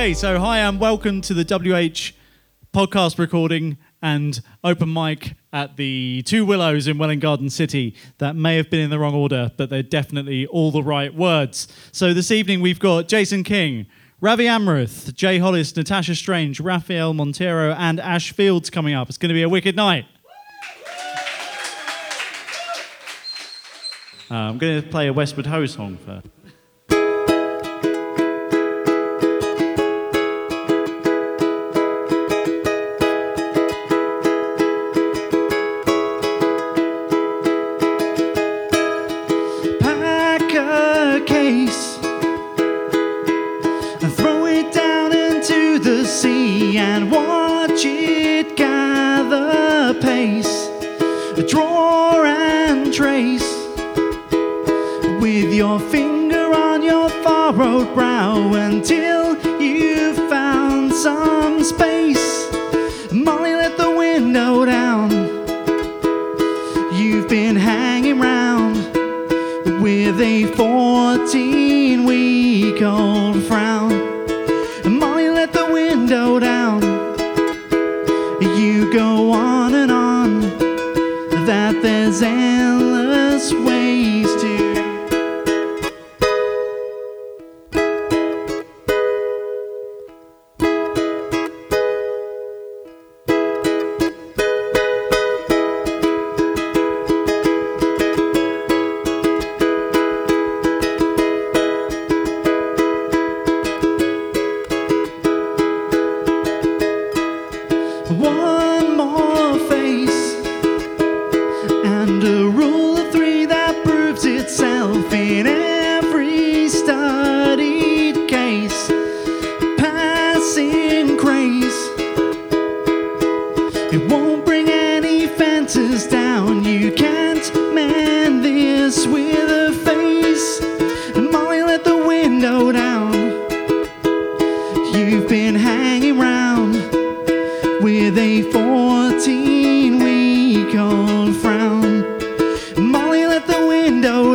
Okay, so hi and welcome to the WH podcast recording and open mic at the Two Willows in Welwyn Garden City. That may have been in the wrong order, but they're definitely all the right words. So this evening we've got Jason King, Ravi Amruth, Jay Hollis, Natasha Strange, Rafael Montero, and Ash Fields coming up. It's going to be a wicked night. Uh, I'm going to play a Westward Ho song first.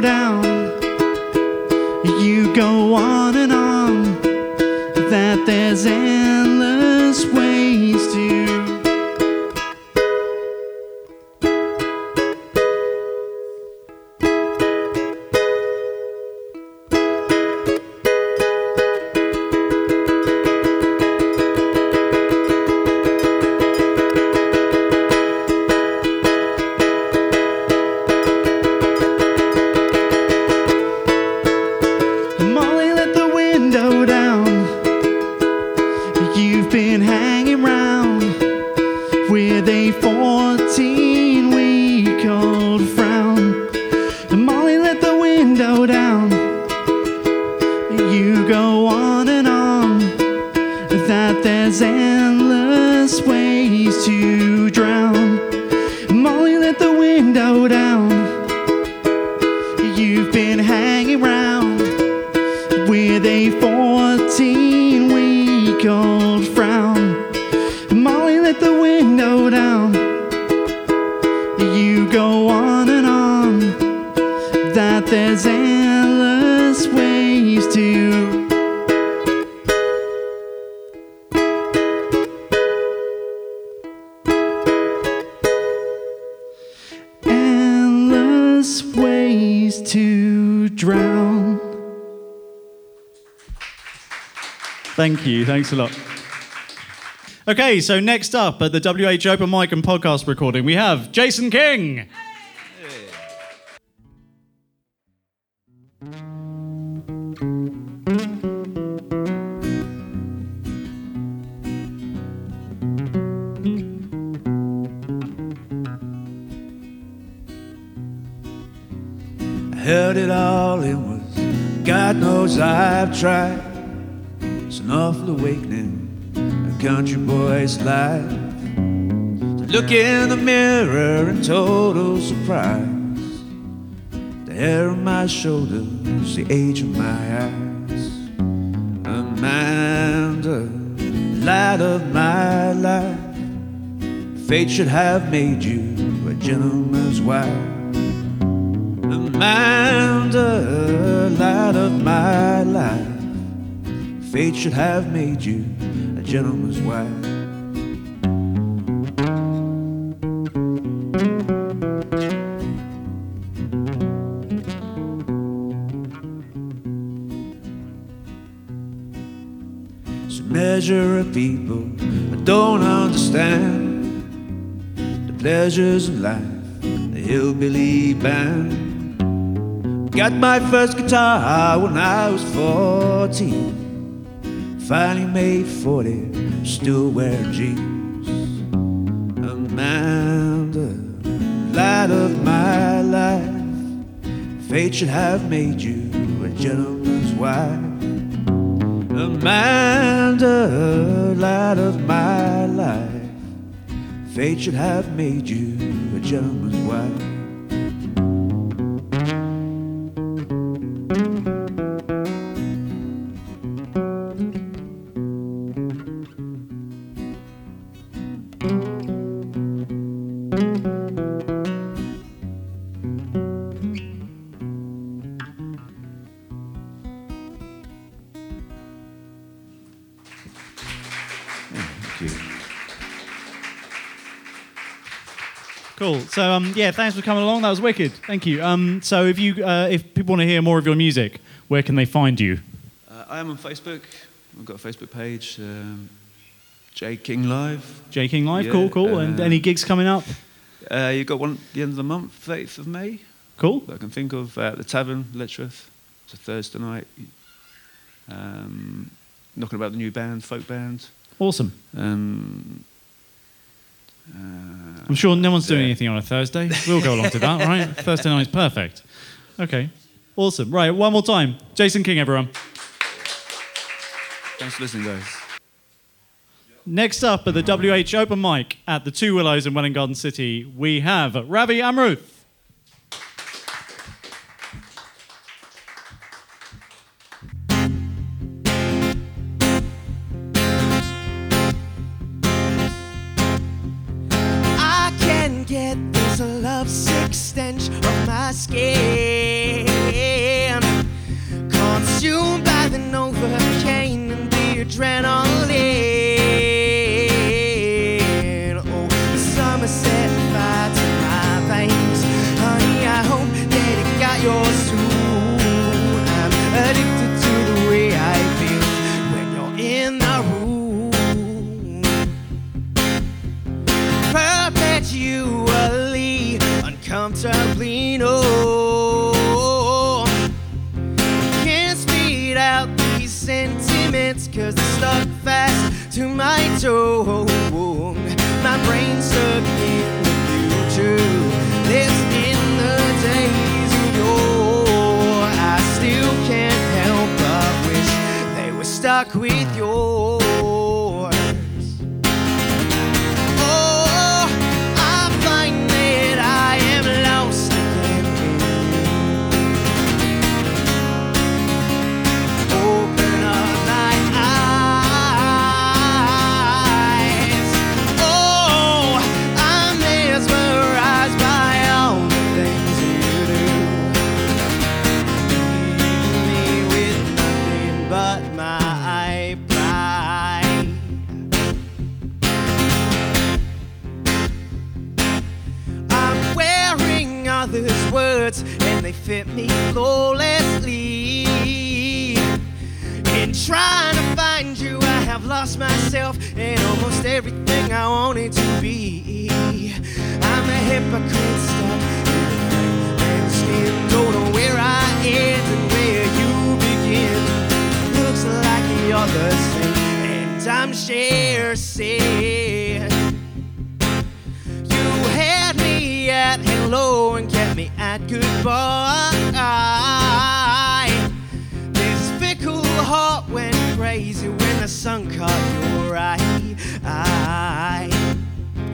Down. Drown. Thank you. Thanks a lot. Okay, so next up at the WH Open Mic and Podcast recording, we have Jason King. Tried. It's an awful awakening, a country boy's life. To look in the mirror in total surprise. The hair on my shoulders, the age of my eyes. Amanda, light of my life. Fate should have made you a gentleman's wife. Amanda, light of my life. Fate should have made you a gentleman's wife. Some measure of people I don't understand the pleasures of life, the hillbilly band. Got my first guitar when I was 14. Finally made 40, still wearing jeans. Amanda, light of my life. Fate should have made you a gentleman's wife. Amanda, light of my life. Fate should have made you a gentleman's wife. Cool. So um, yeah, thanks for coming along. That was wicked. Thank you. Um, so if you uh, if people want to hear more of your music, where can they find you? Uh, I am on Facebook. I've got a Facebook page, um, J King Live. J King Live. Yeah, cool, cool. and uh, any gigs coming up? Uh, you've got one at the end of the month, 8th of May, Cool. I can think of, uh, the Tavern, Letchworth. It's a Thursday night. Um, knocking about the new band, folk band. Awesome. Um, uh, I'm sure no one's doing Yeah. anything on a Thursday. We'll go along to that, right? Thursday night's perfect. Okay. Awesome. Right, one more time. Jason King, everyone. thanks for listening, guys. Next up at the WH Open Mic at the Two Willows in Welwyn Garden City, we have Ravi Amruth. Trying to find you, I have lost myself in almost everything I wanted to be. I'm a hypocrite stuck in and skin. Don't know where I end and where you begin. Looks like you're the same, and I'm sure said. You had me at hello and kept me at goodbye. Crazy when the sun caught your eye.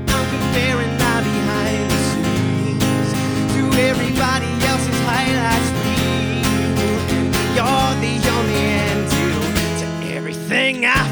I'm comparing my behind the scenes to everybody else's highlights reel. You're the only antidote to everything I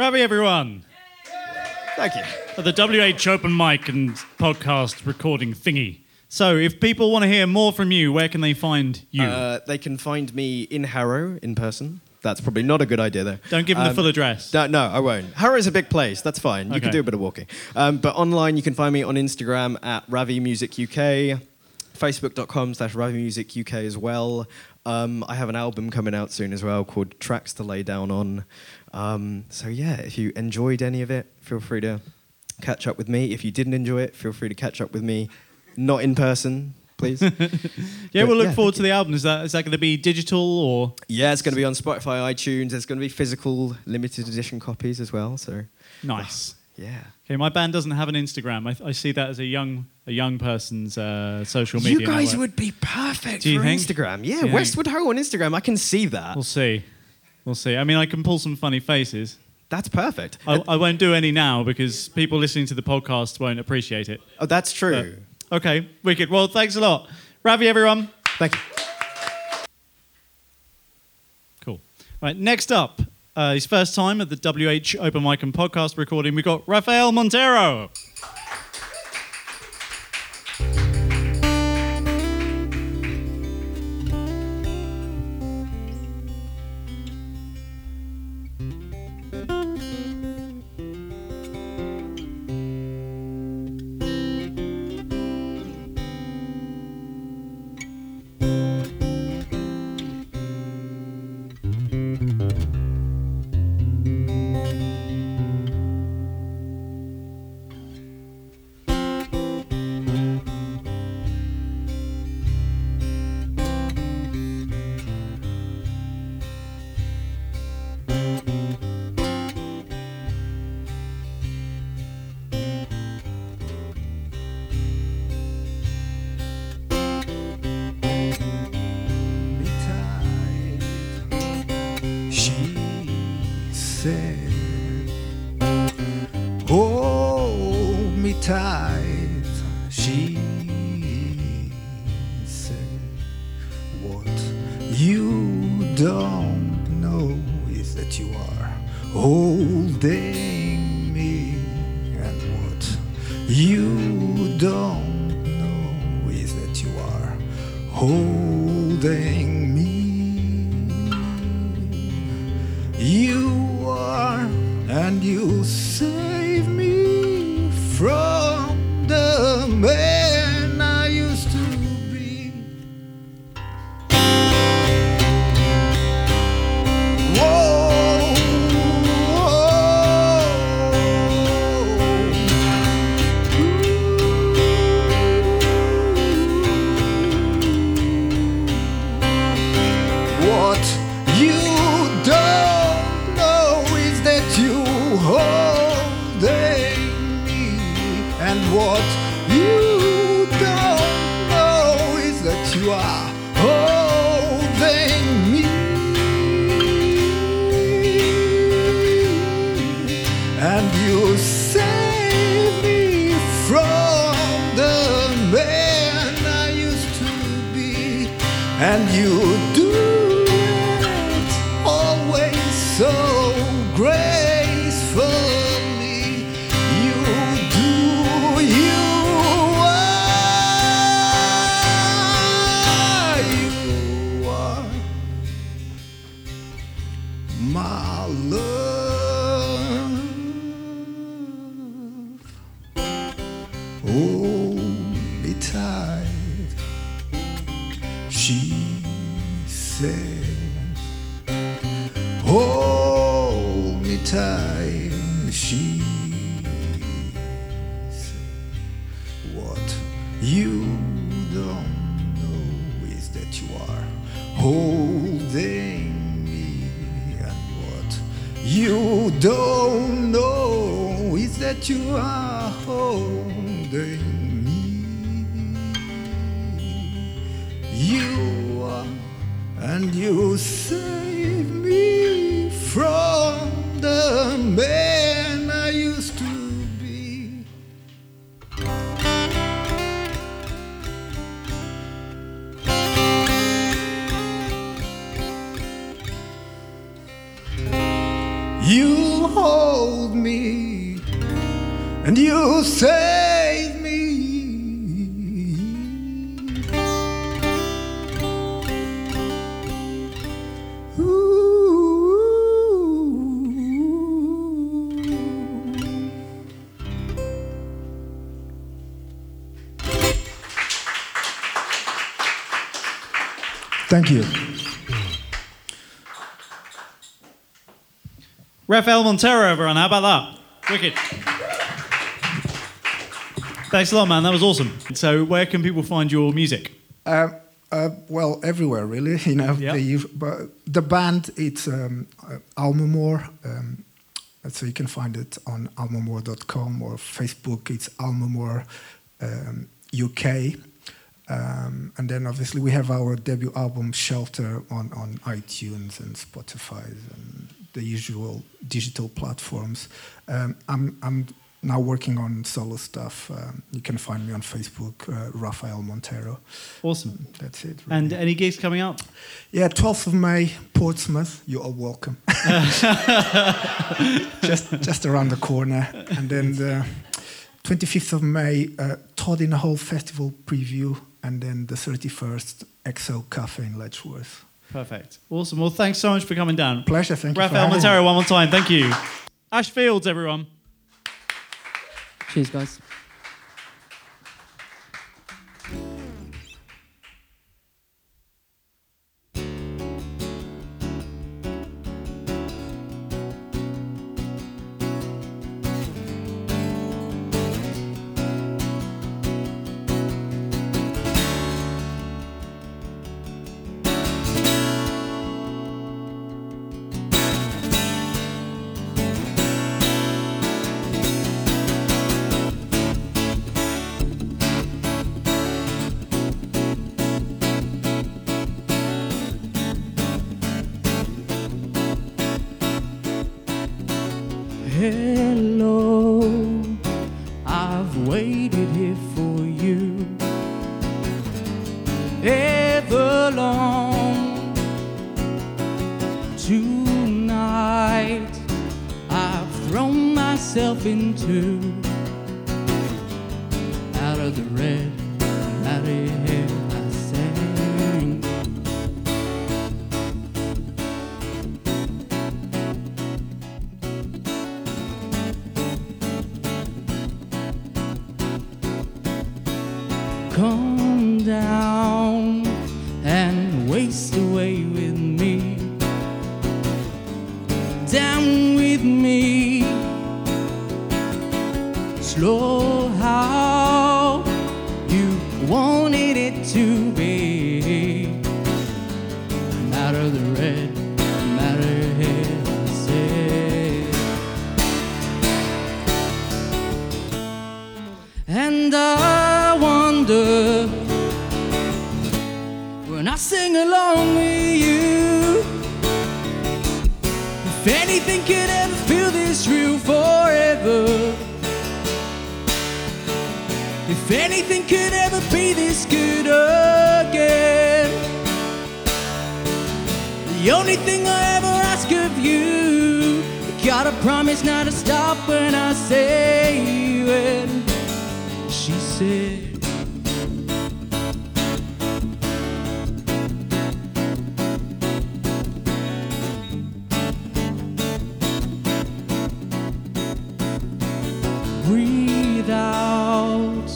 Ravi, everyone. Thank you. At the WH Open Mic and podcast recording thingy. So, if people want to hear more from you, where can they find you? Uh, they can find me in Harrow in person. That's probably not a good idea, though. Don't give them the Um, full address. No, no, I won't. Harrow is a big place. That's fine. You Okay. can do a bit of walking. Um, but online, you can find me on Instagram at Ravi Music UK, Facebook.com slash Ravi Music UK as well. Um, I have an album coming out soon as well called Tracks to Lay Down On. Um, so yeah, if you enjoyed any of it, feel free to catch up with me. If you didn't enjoy it, feel free to catch up with me, not in person, please. yeah, but we'll look yeah, forward to the album. Is that is that going to be digital or yeah, it's going to be on Spotify, iTunes. There's going to be physical limited edition copies as well. So nice? yeah. Okay, my band doesn't have an Instagram. I, I see that as a young a young person's uh, social media. You guys network. would be perfect Do for? Instagram. Yeah, Yeah. Westward Ho on Instagram. I can see that. We'll see. We'll see. I mean, I can pull some funny faces. That's perfect. I, I won't do any now because people listening to the podcast won't appreciate it. oh, that's true. Okay, wicked. Well, thanks a lot. Ravi, everyone. Thank you. Cool. Right, next up, uh, his first time at the WH Open Mic and Podcast recording, we got Rafael Montero. You don't know is that you are holding me, and what you don't know is that you are holding gracefully. You save me. Ooh. Thank you. Rafael Montero, everyone. How about that? Wicked. Thanks a lot, man. That was awesome. So, where can people find your music? Uh, uh, well, everywhere really. You know, Yeah. the, but the band it's um, uh, Almamore, um, so you can find it on almamore.com or Facebook. It's Almamore um, UK, um, and then obviously we have our debut album Shelter on on iTunes and Spotify and the usual digital platforms. Um, I'm I'm now working on solo stuff. Um, you can find me on Facebook, uh, Rafael Montero. Awesome. That's it. And any gigs coming up? yeah, 12th of May, Portsmouth. You're welcome. just just around the corner, and then the 25th of May, uh, Todd in the Hole Festival preview, and then the 31st, EXO Cafe in Letchworth. Perfect. Awesome. Well, thanks so much for coming down. Pleasure. Thank you. Rafael having me. Montero, one more time. Thank you. Ash Fields, everyone. Cheers, guys. Come down anything could ever feel this real forever. If anything could ever be this good again. The only thing I ever ask of you, you gotta promise not to stop when I say when she said. Breathe out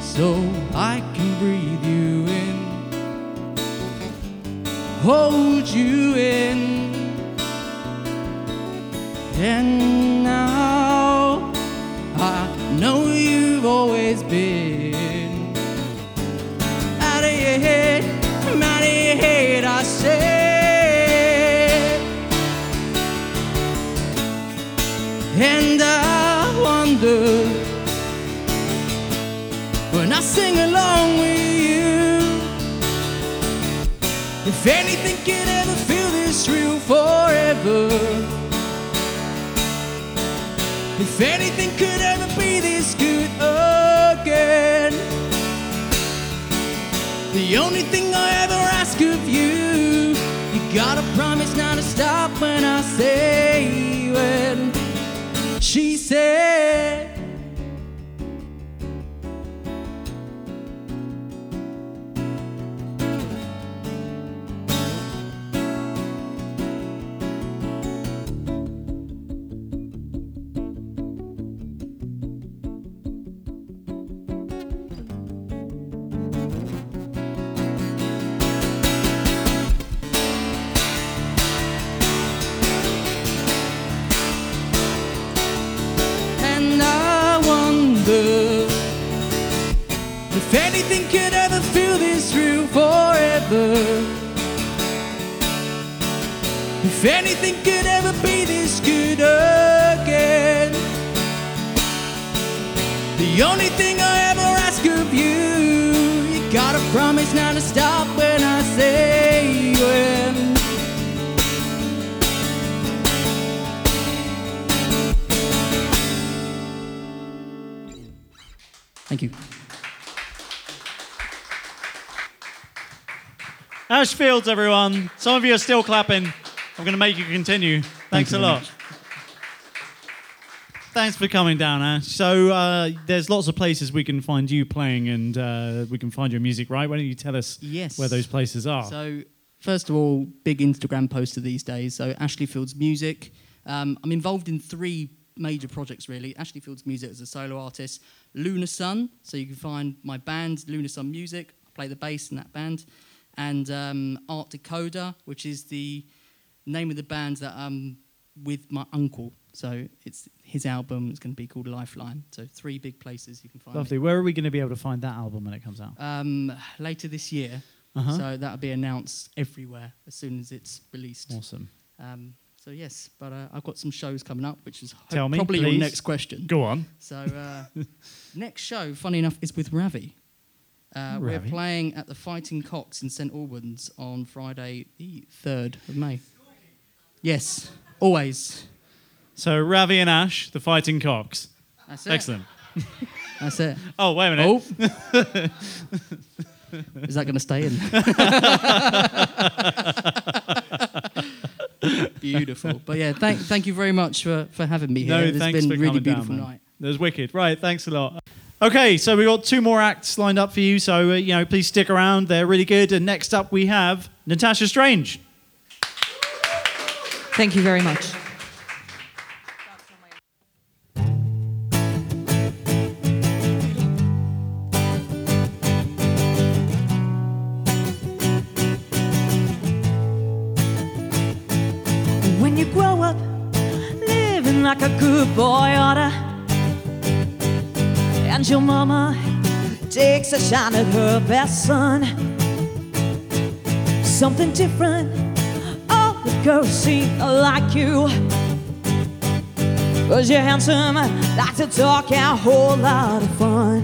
so I can breathe you in. Hold you in. And if anything could ever feel this real forever. If anything could ever be this good again. The only thing I ever ask of you, you gotta promise not to stop when I say when she said. If anything could ever be this good again. The only thing I ever ask of you, you gotta promise not to stop when I say when. Thank you. Ashfields, everyone. Some of you are still clapping. I'm going to make you continue. Thanks you a lot. Thanks for coming down, Ash. So uh, there's lots of places we can find you playing and uh, we can find your music, right? Why don't you tell us Yes. where those places are? So, first of all, big Instagram poster these days. So, Ashley Fields Music. Um, I'm involved in three major projects really. Ashley Fields Music as a solo artist, Lunar Sun. So you can find my band, Lunar Sun Music. I play the bass in that band, and um, Art Decoder, which is the name of the band that I'm with my uncle. So it's his album. It's going to be called Lifeline. So three big places you can find. Lovely. Where are we going to be able to find that album when it comes out? Um, later this year. Uh-huh. So that'll be announced everywhere as soon as it's released. Awesome. Um, so yes, but uh, I've got some shows coming up, which is ho- me, probably please. your next question. Go on. So uh, next show, funny enough, is with Ravi. Uh, we're playing at the Fighting Cocks in St Albans on Friday, the third of May. Yes, always. So Ravi and Ash, the Fighting Cocks. That's it. Excellent. That's it. Oh, wait a minute. Oh. Is that going to stay in? Beautiful. But yeah, thank, thank you very much for, for having me here. No, it's thanks been for a really coming beautiful down, night. That was wicked. Right, thanks a lot. Okay, so we've got two more acts lined up for you. So uh, you know, please stick around. They're really good. And next up, we have Natasha Strange. Thank you very much. When you grow up living like a good boy oughta, and your mama takes a shine at her best son, something different. Girls like you. Cause you're handsome, um, like to talk, and a whole lot of fun.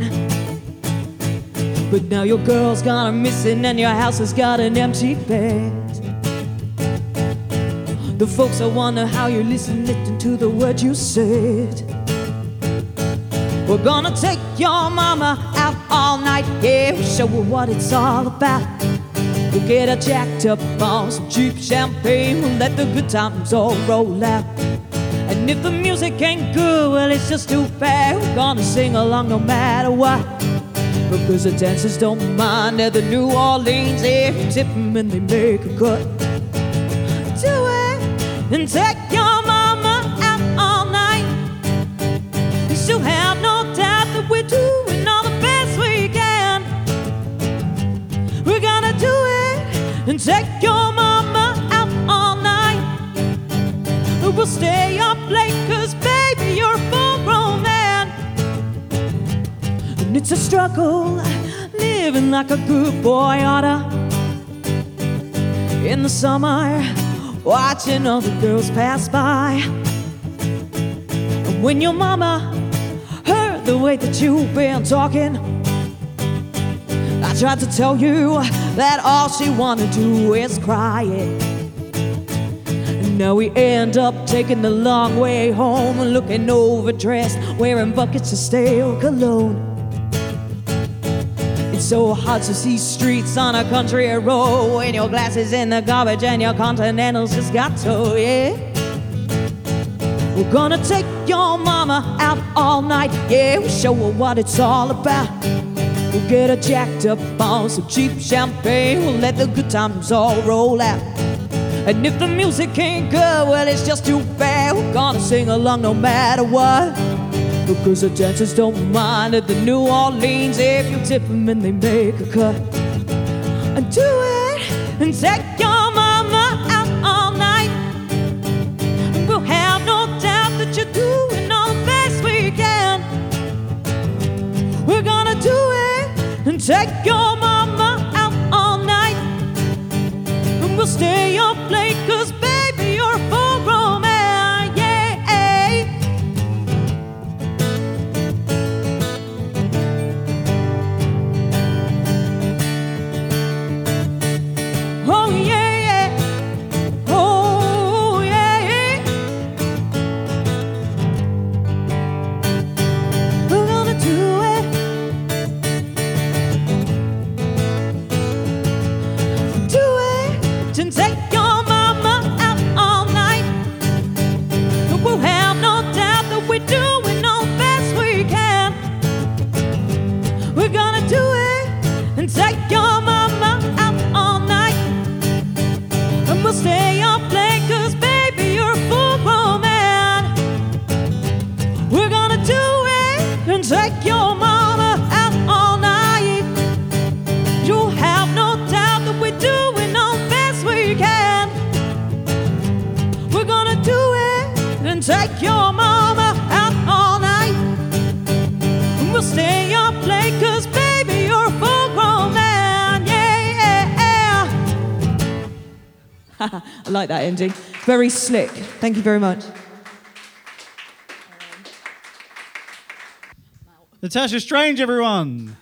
But now your girl's gone missing, and your house has got an empty bed. The folks I wonder how you listen, listen to the words you said. We're gonna take your mama out all night, yeah, show her what it's all about. Get a jacked up on some cheap champagne, we'll let the good times all roll out. And if the music ain't good, well, it's just too bad. We're gonna sing along no matter what. Because the dancers don't mind at the New Orleans, yeah, tip 'em and they make a cut do it and take your stay up late, cause baby, you're a full grown man. And it's a struggle living like a good boy oughta in the summer, watching all the girls pass by. And when your mama heard the way that you've been talking, I tried to tell you that all she wanna do is cry. Now we end up taking the long way home, looking overdressed, wearing buckets of stale cologne. It's so hard to see streets on a country road when your glasses in the garbage and your continentals just got to, yeah. We're gonna take your mama out all night. Yeah, we'll show her what it's all about. We'll get her jacked up on some cheap champagne. We'll let the good times all roll out. And if the music ain't good, well, it's just too bad. We're gonna sing along no matter what. Because the dancers don't mind at the New Orleans if you tip them and they make a cut. And do it and take your mama out all night. We'll have no doubt that you're doing all the best we can. We're gonna do it and take your stay up late, I like that ending. Very slick. Thank you very much. Natasha Strange, everyone.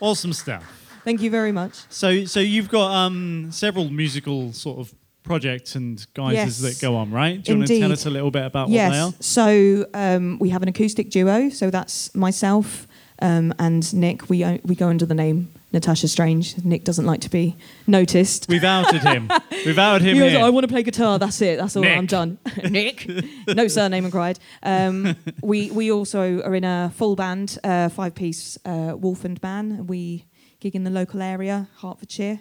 Awesome stuff. Thank you very much. So, so you've got um, several musical sort of projects and guises Yes. that go on, right? Do you want to tell us a little bit about what they are? So um, we have an acoustic duo. So that's myself um, and Nick. We we go under the name Natasha Strange. Nick doesn't like to be noticed. We've outed him. We've outed him He was here. like, I want to play guitar. That's it. That's all. I'm done. Nick, no surname inquired. Um, we we also are in a full band, uh, five piece uh, Wolfend band. We gig in the local area, Hertfordshire.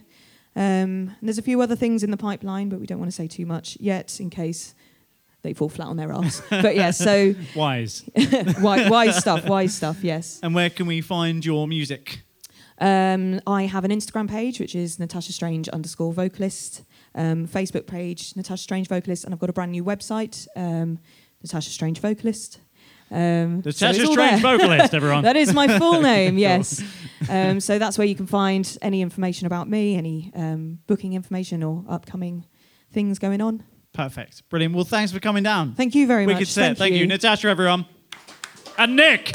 Um, and there's a few other things in the pipeline, but we don't want to say too much yet, in case they fall flat on their ass. but yeah, so Wise. wise, wise stuff. Wise stuff. Yes. And where can we find your music? Um, I have an Instagram page, which is Natasha Strange underscore vocalist. Um, Facebook page, Natasha Strange vocalist, and I've got a brand new website, um, Natasha Strange vocalist. Um, Natasha all Strange there. vocalist, everyone. that is my full name, yes. Um, so that's where you can find any information about me, any um, booking information or upcoming things going on. Perfect. Brilliant. Well, thanks for coming down. Thank you very Wicked much. set. Thank, you. Natasha, everyone. And Nick.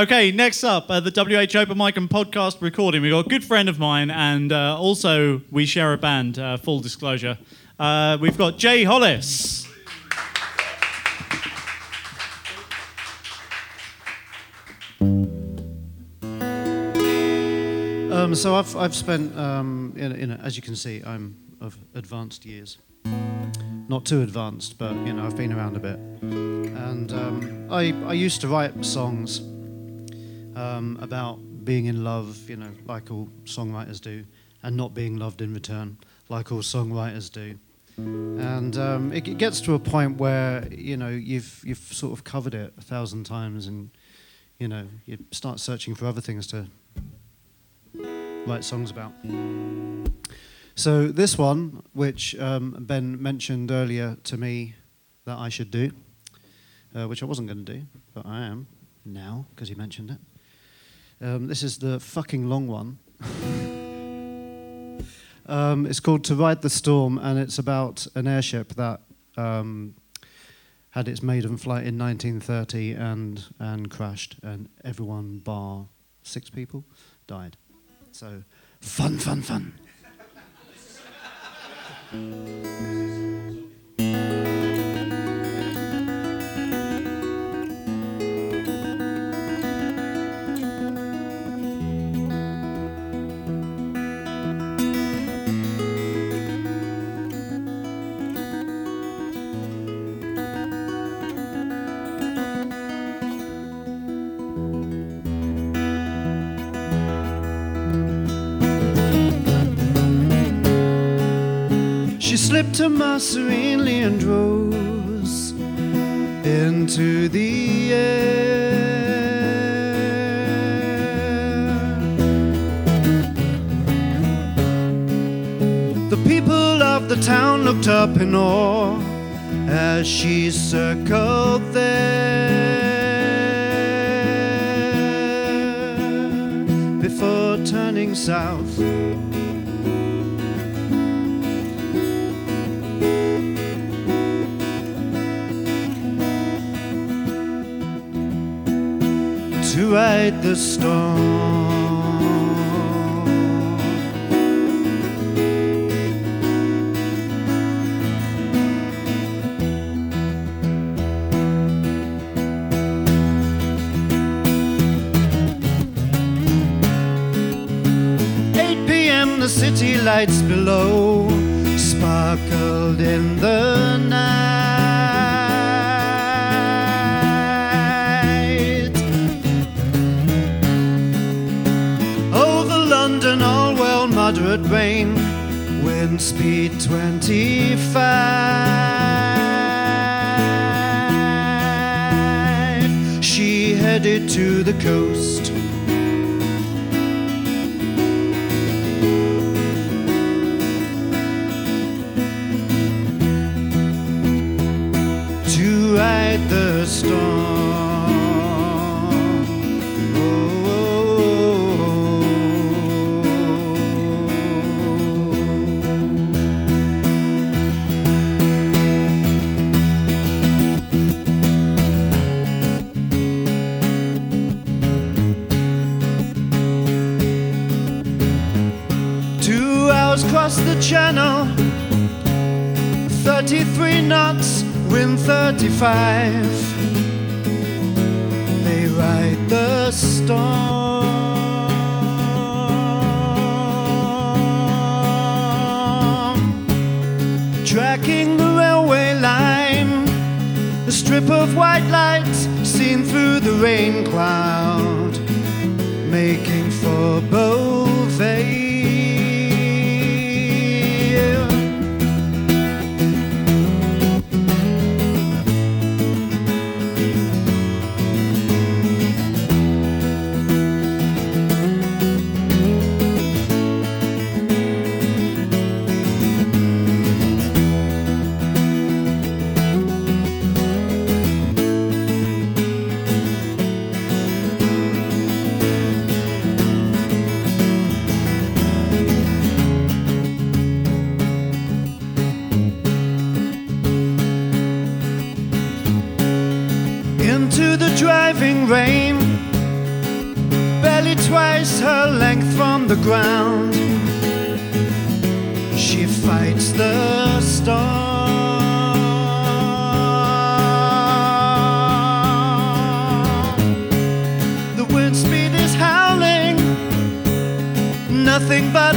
Okay, next up, uh, the WH Open Mic and Podcast recording. We've got a good friend of mine, and uh, also we share a band, uh, full disclosure. Uh, we've got Jay Hollis. Um, so I've, I've spent, um, in, in, as you can see, I'm of advanced years. Not too advanced, but you know I've been around a bit. And um, I, I used to write songs um, about being in love, you know, like all songwriters do, and not being loved in return, like all songwriters do. And um, it, it gets to a point where you know you've you've sort of covered it a thousand times, and you know you start searching for other things to write songs about. So this one, which um, Ben mentioned earlier to me that I should do, uh, which I wasn't going to do, but I am now because he mentioned it. Um, this is the fucking long one. um, it's called "To Ride the Storm," and it's about an airship that um, had its maiden flight in 1930 and and crashed, and everyone bar six people died. So fun, fun, fun. Slipped her mask serenely and rose into the air. The people of the town looked up in awe as she circled there before turning south. To ride the storm. Eight p.m. the city lights below sparkled in the night. Speed 25. She headed to the coast. Across the channel 33 knots, wind 35. They ride the storm. Tracking the railway line, a strip of white light seen through the rain cloud, making for Beauvais. Ground. She fights the storm. The wind speed is howling. Nothing but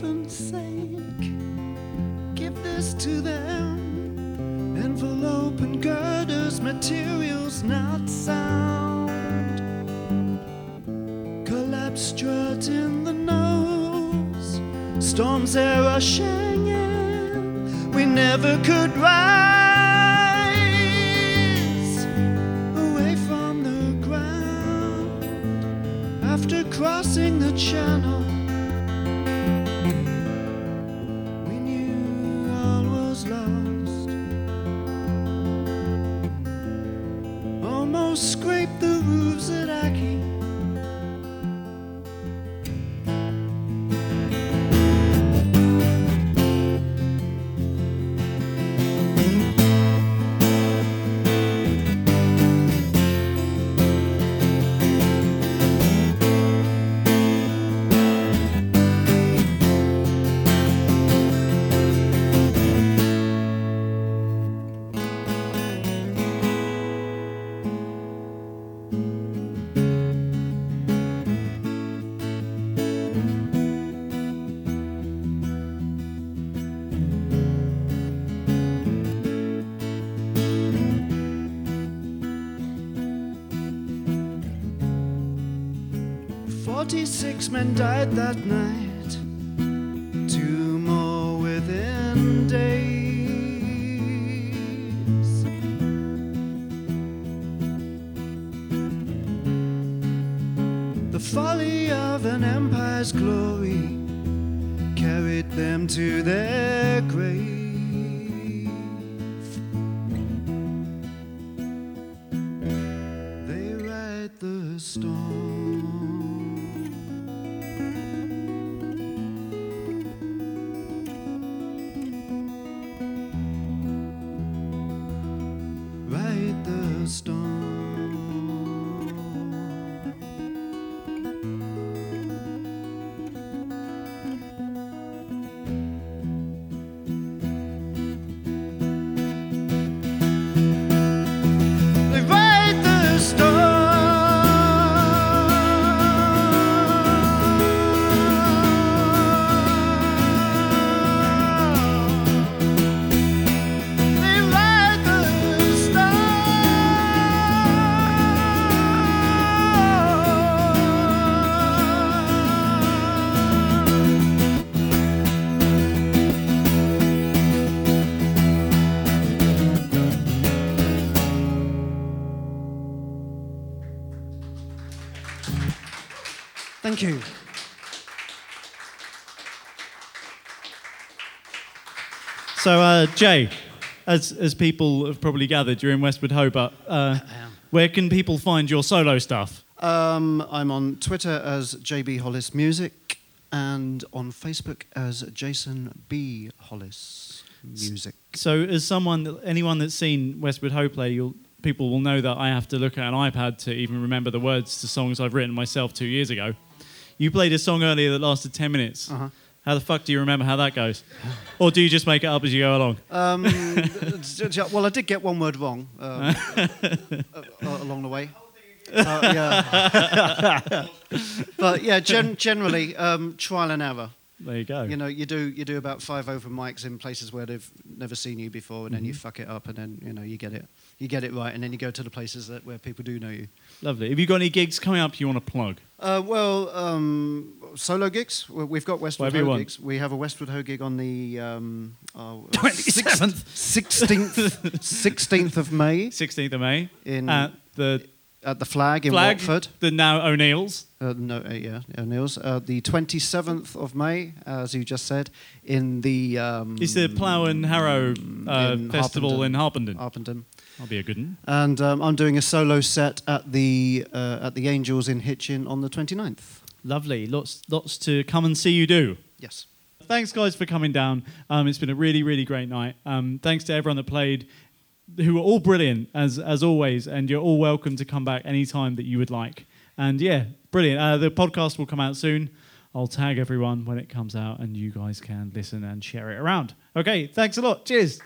heaven's sake, give this to them. Envelope and girders, materials not sound. Collapse strut in the nose. Storms there rushing in. We never could rise Forty-six men died that night. Thank you. So, uh, Jay, as as people have probably gathered, you're in Westward Hobart. Uh, where can people find your solo stuff? Um, I'm on Twitter as JB Hollis Music and on Facebook as Jason B Hollis Music. So, as someone, anyone that's seen Westward Ho play, you'll, people will know that I have to look at an iPad to even remember the words to songs I've written myself two years ago. You played a song earlier that lasted 10 minutes. Uh-huh. How the fuck do you remember how that goes? or do you just make it up as you go along? Um, well, I did get one word wrong um, along the way. Uh, yeah. but yeah, gen- generally um, trial and error. There you go. You know, you do you do about five open mics in places where they've never seen you before, and then you fuck it up, and then you know you get it, you get it right, and then you go to the places that where people do know you. Lovely. Have you got any gigs coming up you want to plug? Uh, well, um, solo gigs. We- We've got Westward Whatever Ho gigs. We have a Westward Ho gig on the um, oh, 27th. sixteenth, sixteenth of May 16th of May in at the at the Flag in Flag, Watford. the now O'Neill's. Uh, no, uh, yeah, O'Neill's. Uh, the twenty seventh of May, as you just said, in the um, It's the Plough and Harrow uh, in Festival in Harpenden. Harpenden. I'll be a good one. And um, I'm doing a solo set at the uh, at the Angels in Hitchin on the 29th. Lovely. Lots, lots to come and see you do. Yes. Thanks, guys, for coming down. Um, it's been a really, really great night. Um, thanks to everyone that played. Who are all brilliant as as always, and you're all welcome to come back anytime that you would like. And yeah, brilliant. Uh, the podcast will come out soon. I'll tag everyone when it comes out, and you guys can listen and share it around. Okay, thanks a lot. Cheers.